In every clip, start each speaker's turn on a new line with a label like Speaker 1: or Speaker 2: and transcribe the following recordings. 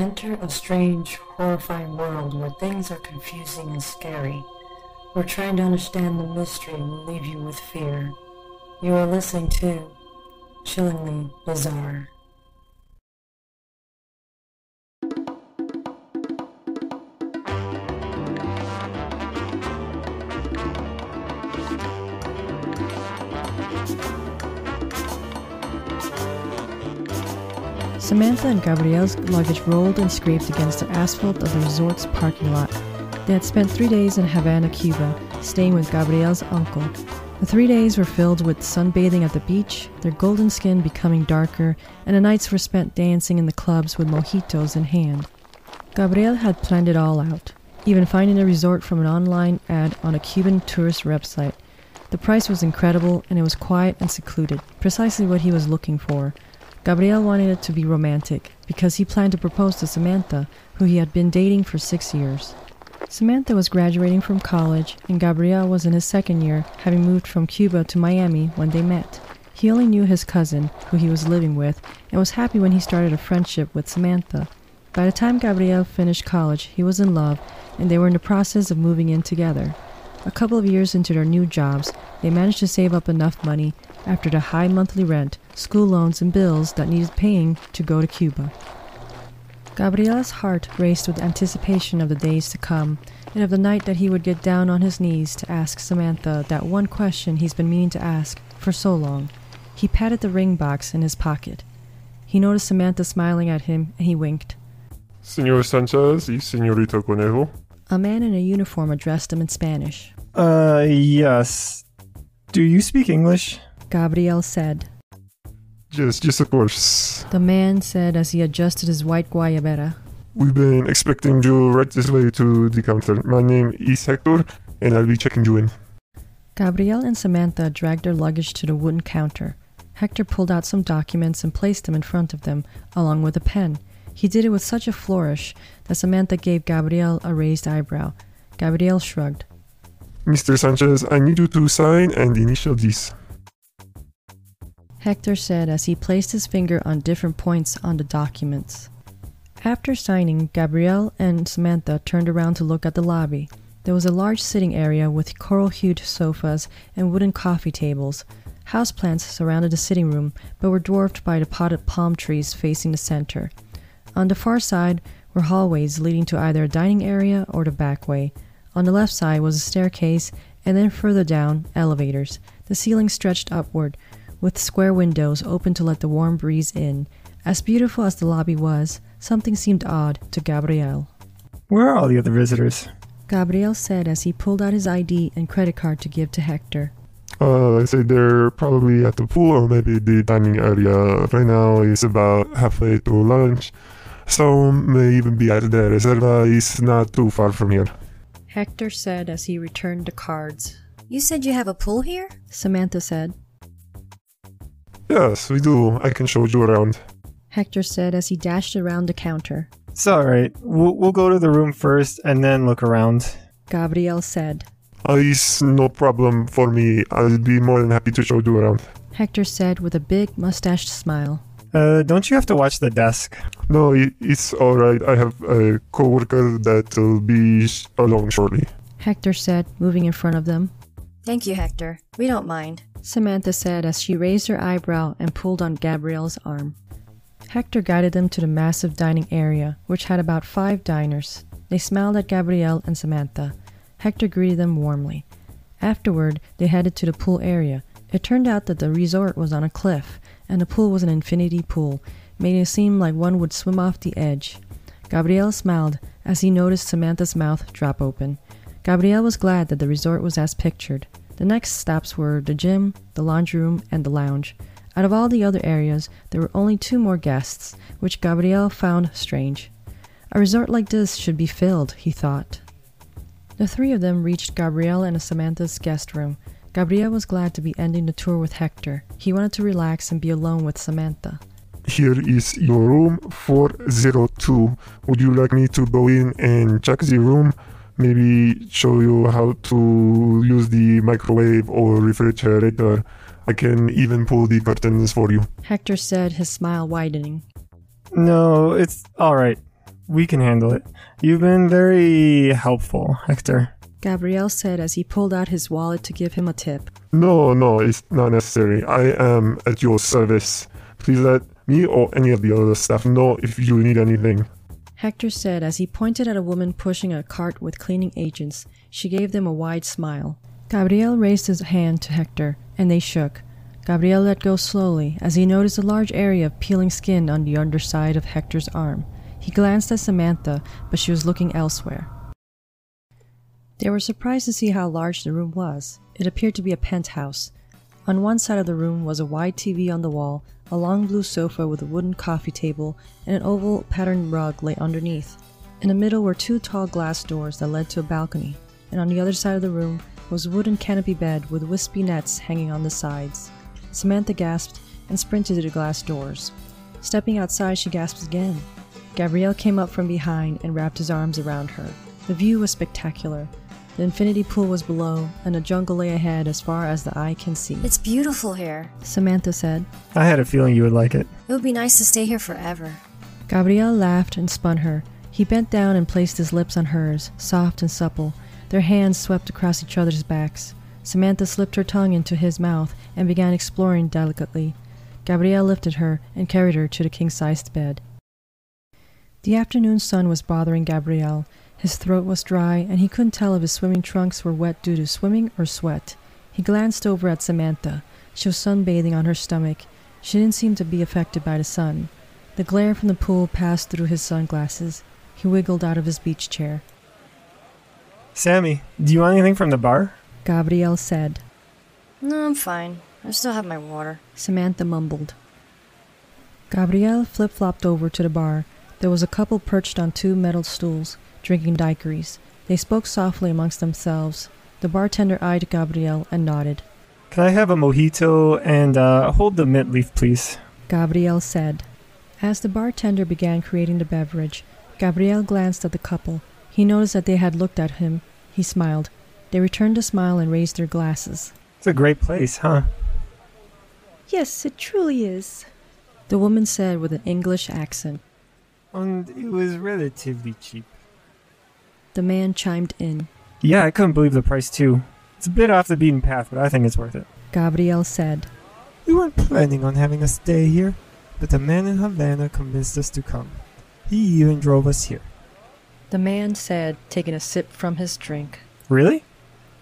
Speaker 1: Enter a strange, horrifying world where things are confusing and scary. We're trying to understand the mystery and leave you with fear. You are listening to Chillingly Bizarre.
Speaker 2: Samantha and Gabriel's luggage rolled and scraped against the asphalt of the resort's parking lot. They had spent three days in Havana, Cuba, staying with Gabriel's uncle. The three days were filled with sunbathing at the beach, their golden skin becoming darker, and the nights were spent dancing in the clubs with mojitos in hand. Gabriel had planned it all out, even finding a resort from an online ad on a Cuban tourist website. The price was incredible and it was quiet and secluded, precisely what he was looking for. Gabriel wanted it to be romantic because he planned to propose to Samantha, who he had been dating for six years. Samantha was graduating from college, and Gabriel was in his second year, having moved from Cuba to Miami when they met. He only knew his cousin, who he was living with, and was happy when he started a friendship with Samantha. By the time Gabriel finished college, he was in love, and they were in the process of moving in together. A couple of years into their new jobs, they managed to save up enough money after the high monthly rent, school loans, and bills that needed paying to go to Cuba. Gabriel's heart raced with anticipation of the days to come, and of the night that he would get down on his knees to ask Samantha that one question he's been meaning to ask for so long. He patted the ring box in his pocket. He noticed Samantha smiling at him, and he winked.
Speaker 3: Senor Sanchez y Senorita Conejo.
Speaker 2: A man in a uniform addressed him in Spanish.
Speaker 4: Uh, yes. Do you speak English?
Speaker 2: Gabriel said.
Speaker 3: Yes, yes, of course.
Speaker 2: The man said as he adjusted his white guayabera.
Speaker 3: We've been expecting you right this way to the counter. My name is Hector, and I'll be checking you in.
Speaker 2: Gabriel and Samantha dragged their luggage to the wooden counter. Hector pulled out some documents and placed them in front of them, along with a pen. He did it with such a flourish that Samantha gave Gabriel a raised eyebrow. Gabriel shrugged.
Speaker 3: Mr. Sanchez, I need you to sign and initial this.
Speaker 2: Hector said as he placed his finger on different points on the documents. After signing, Gabriel and Samantha turned around to look at the lobby. There was a large sitting area with coral hued sofas and wooden coffee tables. Houseplants surrounded the sitting room, but were dwarfed by the potted palm trees facing the center. On the far side were hallways leading to either a dining area or the back way. On the left side was a staircase, and then further down, elevators. The ceiling stretched upward, with square windows open to let the warm breeze in. As beautiful as the lobby was, something seemed odd to Gabriel.
Speaker 4: Where are all the other visitors?
Speaker 2: Gabriel said as he pulled out his ID and credit card to give to Hector.
Speaker 3: Uh, I say they're probably at the pool or maybe the dining area. Right now it's about halfway to lunch. Some may even be at the reserva. It's not too far from here.
Speaker 2: Hector said as he returned the cards.
Speaker 5: You said you have a pool here?
Speaker 2: Samantha said.
Speaker 3: Yes, we do. I can show you around.
Speaker 2: Hector said as he dashed around the counter.
Speaker 4: It's alright. We'll, we'll go to the room first and then look around.
Speaker 2: Gabriel said.
Speaker 3: Uh, it's no problem for me. I'll be more than happy to show you around.
Speaker 2: Hector said with a big mustached smile.
Speaker 4: Uh, don't you have to watch the desk?
Speaker 3: No, it, it's alright. I have a coworker that will be sh- along shortly.
Speaker 2: Hector said, moving in front of them.
Speaker 5: Thank you, Hector. We don't mind.
Speaker 2: Samantha said as she raised her eyebrow and pulled on Gabriel's arm. Hector guided them to the massive dining area, which had about five diners. They smiled at Gabriel and Samantha. Hector greeted them warmly. Afterward, they headed to the pool area. It turned out that the resort was on a cliff, and the pool was an infinity pool, making it seem like one would swim off the edge. Gabriel smiled as he noticed Samantha's mouth drop open. Gabriel was glad that the resort was as pictured. The next stops were the gym, the laundry room, and the lounge. Out of all the other areas, there were only two more guests, which Gabriel found strange. A resort like this should be filled, he thought. The three of them reached Gabriel and Samantha's guest room. Gabriel was glad to be ending the tour with Hector. He wanted to relax and be alone with Samantha.
Speaker 3: Here is your room 402. Would you like me to go in and check the room? Maybe show you how to use the microwave or refrigerator. I can even pull the curtains for you.
Speaker 2: Hector said, his smile widening.
Speaker 4: No, it's alright. We can handle it. You've been very helpful, Hector.
Speaker 2: Gabriel said as he pulled out his wallet to give him a tip.
Speaker 3: No, no, it's not necessary. I am at your service. Please let me or any of the other staff know if you need anything.
Speaker 2: Hector said as he pointed at a woman pushing a cart with cleaning agents. She gave them a wide smile. Gabriel raised his hand to Hector, and they shook. Gabriel let go slowly as he noticed a large area of peeling skin on the underside of Hector's arm. He glanced at Samantha, but she was looking elsewhere. They were surprised to see how large the room was. It appeared to be a penthouse. On one side of the room was a wide TV on the wall, a long blue sofa with a wooden coffee table, and an oval patterned rug lay underneath. In the middle were two tall glass doors that led to a balcony, and on the other side of the room was a wooden canopy bed with wispy nets hanging on the sides. Samantha gasped and sprinted to the glass doors. Stepping outside, she gasped again. Gabriel came up from behind and wrapped his arms around her. The view was spectacular. The infinity pool was below, and the jungle lay ahead as far as the eye can see.
Speaker 5: It's beautiful here.
Speaker 2: Samantha said.
Speaker 4: I had a feeling you would like it.
Speaker 5: It would be nice to stay here forever.
Speaker 2: Gabriel laughed and spun her. He bent down and placed his lips on hers, soft and supple. Their hands swept across each other's backs. Samantha slipped her tongue into his mouth and began exploring delicately. Gabriel lifted her and carried her to the king sized bed. The afternoon sun was bothering Gabriel. His throat was dry, and he couldn't tell if his swimming trunks were wet due to swimming or sweat. He glanced over at Samantha. She was sunbathing on her stomach. She didn't seem to be affected by the sun. The glare from the pool passed through his sunglasses. He wiggled out of his beach chair.
Speaker 4: Sammy, do you want anything from the bar?
Speaker 2: Gabriel said.
Speaker 5: No, I'm fine. I still have my water.
Speaker 2: Samantha mumbled. Gabriel flip flopped over to the bar. There was a couple perched on two metal stools drinking daiquiris. They spoke softly amongst themselves. The bartender eyed Gabriel and nodded.
Speaker 4: Can I have a mojito and uh, hold the mint leaf, please?
Speaker 2: Gabriel said. As the bartender began creating the beverage, Gabriel glanced at the couple. He noticed that they had looked at him. He smiled. They returned the smile and raised their glasses.
Speaker 4: It's a great place, huh?
Speaker 2: Yes, it truly is, the woman said with an English accent.
Speaker 4: And it was relatively cheap.
Speaker 2: The man chimed in.
Speaker 4: Yeah, I couldn't believe the price too. It's a bit off the beaten path, but I think it's worth it.
Speaker 2: Gabriel said.
Speaker 6: We weren't planning on having a stay here, but the man in Havana convinced us to come. He even drove us here.
Speaker 2: The man said, taking a sip from his drink.
Speaker 4: Really?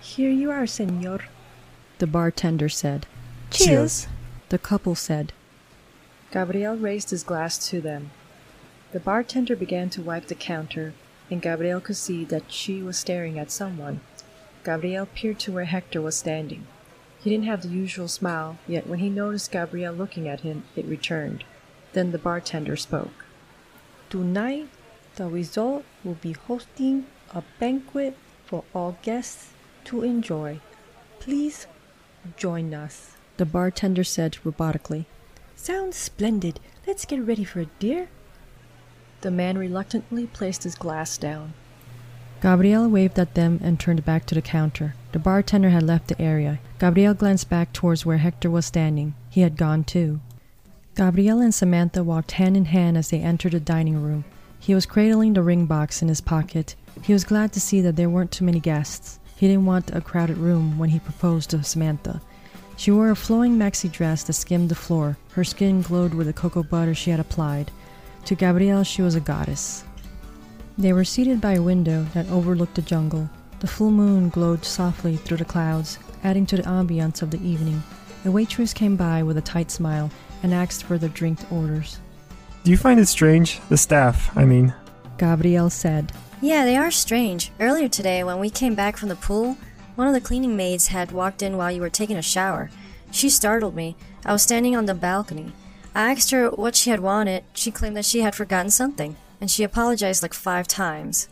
Speaker 2: Here you are, senor. The bartender said.
Speaker 6: Cheers.
Speaker 2: The couple said. Gabriel raised his glass to them. The bartender began to wipe the counter, and Gabriel could see that she was staring at someone. Gabriel peered to where Hector was standing. He didn't have the usual smile, yet when he noticed Gabriel looking at him, it returned. Then the bartender spoke. Tonight, the resort will be hosting a banquet for all guests to enjoy. Please join us, the bartender said robotically. Sounds splendid. Let's get ready for it, dear. The man reluctantly placed his glass down. Gabriel waved at them and turned back to the counter. The bartender had left the area. Gabriel glanced back towards where Hector was standing. He had gone too. Gabriel and Samantha walked hand in hand as they entered the dining room. He was cradling the ring box in his pocket. He was glad to see that there weren't too many guests. He didn't want a crowded room when he proposed to Samantha. She wore a flowing maxi dress that skimmed the floor. Her skin glowed with the cocoa butter she had applied. To Gabriel, she was a goddess. They were seated by a window that overlooked the jungle. The full moon glowed softly through the clouds, adding to the ambience of the evening. A waitress came by with a tight smile and asked for their drink orders.
Speaker 4: Do you find it strange? The staff, I mean.
Speaker 2: Gabriel said.
Speaker 5: Yeah, they are strange. Earlier today, when we came back from the pool, one of the cleaning maids had walked in while you were taking a shower. She startled me. I was standing on the balcony. I asked her what she had wanted. She claimed that she had forgotten something, and she apologized like five times.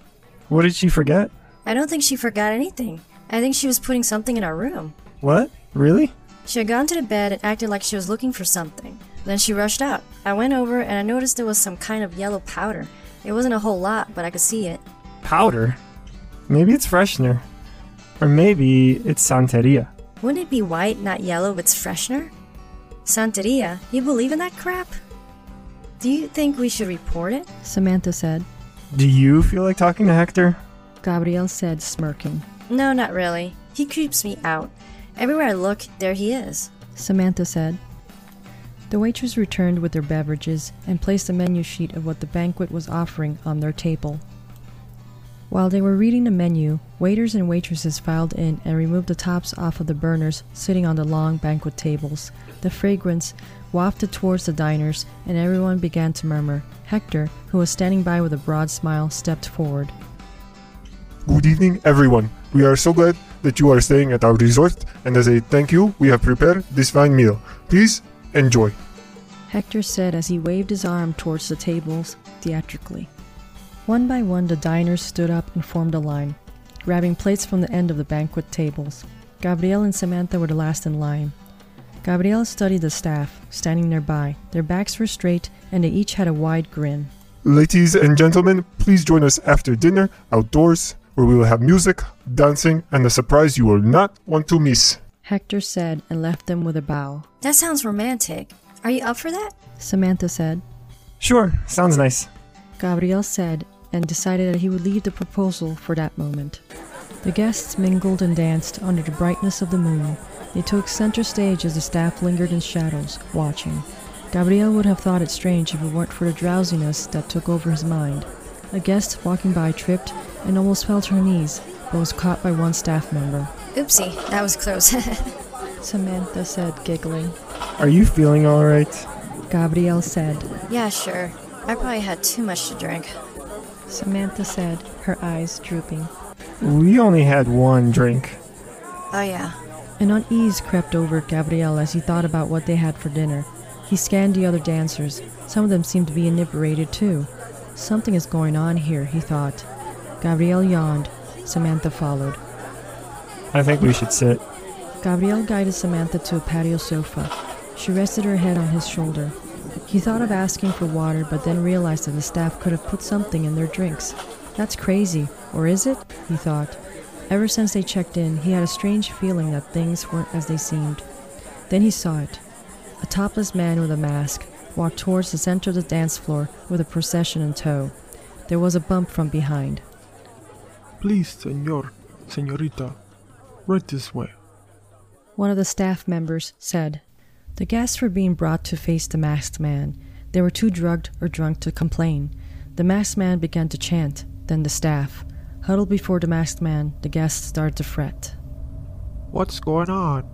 Speaker 4: What did she forget?
Speaker 5: I don't think she forgot anything. I think she was putting something in our room.
Speaker 4: What? Really?
Speaker 5: She had gone to the bed and acted like she was looking for something. Then she rushed out. I went over and I noticed there was some kind of yellow powder. It wasn't a whole lot, but I could see it.
Speaker 4: Powder? Maybe it's freshener. Or maybe it's Santeria.
Speaker 5: Wouldn't it be white, not yellow, if it's freshener? Santeria? You believe in that crap? Do you think we should report it?
Speaker 2: Samantha said.
Speaker 4: Do you feel like talking to Hector?
Speaker 2: Gabriel said, smirking.
Speaker 5: No, not really. He creeps me out. Everywhere I look, there he is.
Speaker 2: Samantha said. The waitress returned with their beverages and placed a menu sheet of what the banquet was offering on their table. While they were reading the menu, waiters and waitresses filed in and removed the tops off of the burners sitting on the long banquet tables. The fragrance wafted towards the diners, and everyone began to murmur. Hector, who was standing by with a broad smile, stepped forward.
Speaker 3: Good evening, everyone. We are so glad that you are staying at our resort, and as a thank you, we have prepared this fine meal. Please enjoy.
Speaker 2: Hector said as he waved his arm towards the tables theatrically. One by one, the diners stood up and formed a line, grabbing plates from the end of the banquet tables. Gabriel and Samantha were the last in line. Gabriel studied the staff, standing nearby. Their backs were straight, and they each had a wide grin.
Speaker 3: Ladies and gentlemen, please join us after dinner outdoors, where we will have music, dancing, and a surprise you will not want to miss.
Speaker 2: Hector said and left them with a bow.
Speaker 5: That sounds romantic. Are you up for that?
Speaker 2: Samantha said.
Speaker 4: Sure, sounds nice.
Speaker 2: Gabriel said and decided that he would leave the proposal for that moment. The guests mingled and danced under the brightness of the moon. They took center stage as the staff lingered in shadows, watching. Gabriel would have thought it strange if it weren't for the drowsiness that took over his mind. A guest walking by tripped and almost fell to her knees, but was caught by one staff member.
Speaker 5: Oopsie, that was close.
Speaker 2: Samantha said, giggling.
Speaker 4: Are you feeling alright?
Speaker 2: Gabriel said.
Speaker 5: yeah, sure. I probably had too much to drink.
Speaker 2: Samantha said, her eyes drooping.
Speaker 4: We only had one drink.
Speaker 5: Oh, yeah.
Speaker 2: An unease crept over Gabriel as he thought about what they had for dinner. He scanned the other dancers. Some of them seemed to be inebriated too. Something is going on here, he thought. Gabriel yawned. Samantha followed.
Speaker 4: I think we should sit.
Speaker 2: Gabriel guided Samantha to a patio sofa. She rested her head on his shoulder. He thought of asking for water, but then realized that the staff could have put something in their drinks. That's crazy, or is it? He thought. Ever since they checked in, he had a strange feeling that things weren't as they seemed. Then he saw it. A topless man with a mask walked towards the center of the dance floor with a procession in tow. There was a bump from behind.
Speaker 7: Please, senor, senorita, right this way.
Speaker 2: One of the staff members said. The guests were being brought to face the masked man. They were too drugged or drunk to complain. The masked man began to chant, then the staff. Huddled before the masked man, the guests started to fret.
Speaker 7: What's going on?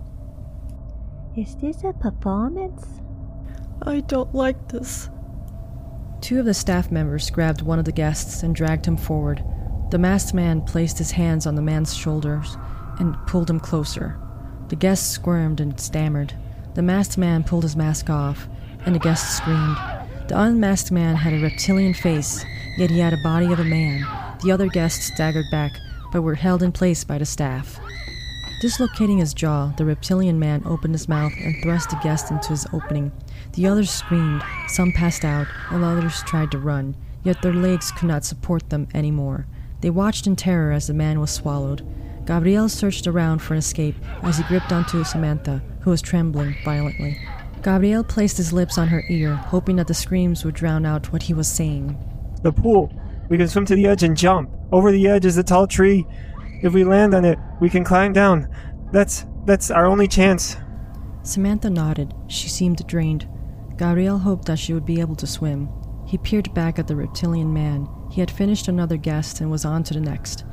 Speaker 8: Is this a performance?
Speaker 2: I don't like this. Two of the staff members grabbed one of the guests and dragged him forward. The masked man placed his hands on the man's shoulders and pulled him closer. The guest squirmed and stammered. The masked man pulled his mask off, and the guest screamed. The unmasked man had a reptilian face, yet he had a body of a man. The other guests staggered back, but were held in place by the staff. Dislocating his jaw, the reptilian man opened his mouth and thrust the guest into his opening. The others screamed, some passed out, and others tried to run, yet their legs could not support them any more. They watched in terror as the man was swallowed. Gabriel searched around for an escape as he gripped onto Samantha, who was trembling violently. Gabriel placed his lips on her ear, hoping that the screams would drown out what he was saying.
Speaker 4: The pool. We can swim to the edge and jump. Over the edge is a tall tree. If we land on it, we can climb down. That's that's our only chance.
Speaker 2: Samantha nodded. She seemed drained. Gabriel hoped that she would be able to swim. He peered back at the reptilian man. He had finished another guest and was on to the next.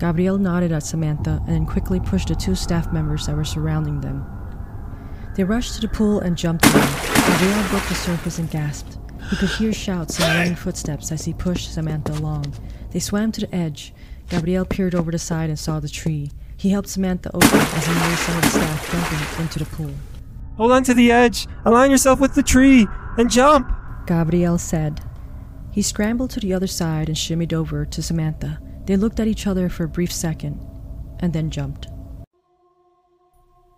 Speaker 2: Gabriel nodded at Samantha and then quickly pushed the two staff members that were surrounding them. They rushed to the pool and jumped in. Gabriel broke the surface and gasped. He could hear shouts and running footsteps as he pushed Samantha along. They swam to the edge. Gabriel peered over the side and saw the tree. He helped Samantha over as he noticed some of the staff jumping into the pool.
Speaker 4: Hold on to the edge. Align yourself with the tree and jump.
Speaker 2: Gabriel said. He scrambled to the other side and shimmied over to Samantha. They looked at each other for a brief second and then jumped.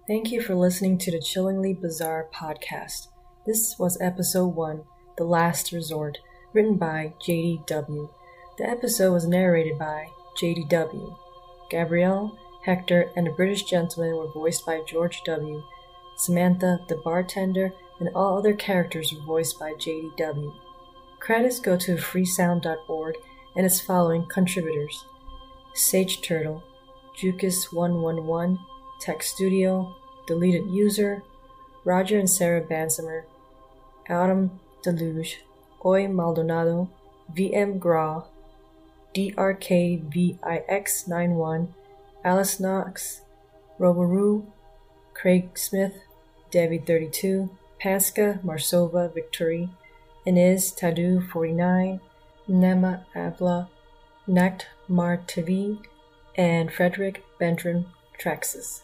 Speaker 2: Thank you for listening to the Chillingly Bizarre podcast. This was episode 1, The Last Resort, written by JDW. The episode was narrated by JDW. Gabriel, Hector, and the British gentleman were voiced by George W. Samantha, the bartender, and all other characters were voiced by JDW. Credits go to freesound.org and its following contributors. Sage Turtle, Jukis111, Tech Studio, Deleted User, Roger and Sarah Bansimer, Autumn Deluge, Oi Maldonado, VM Gra, DRKVIX91, Alice Knox, Roboroo, Craig Smith, Debbie32, Pasca Marsova Victory, Inez Tadu 49, Nema Abla, Nakt Martivi, and Frederick Benjamin Traxus.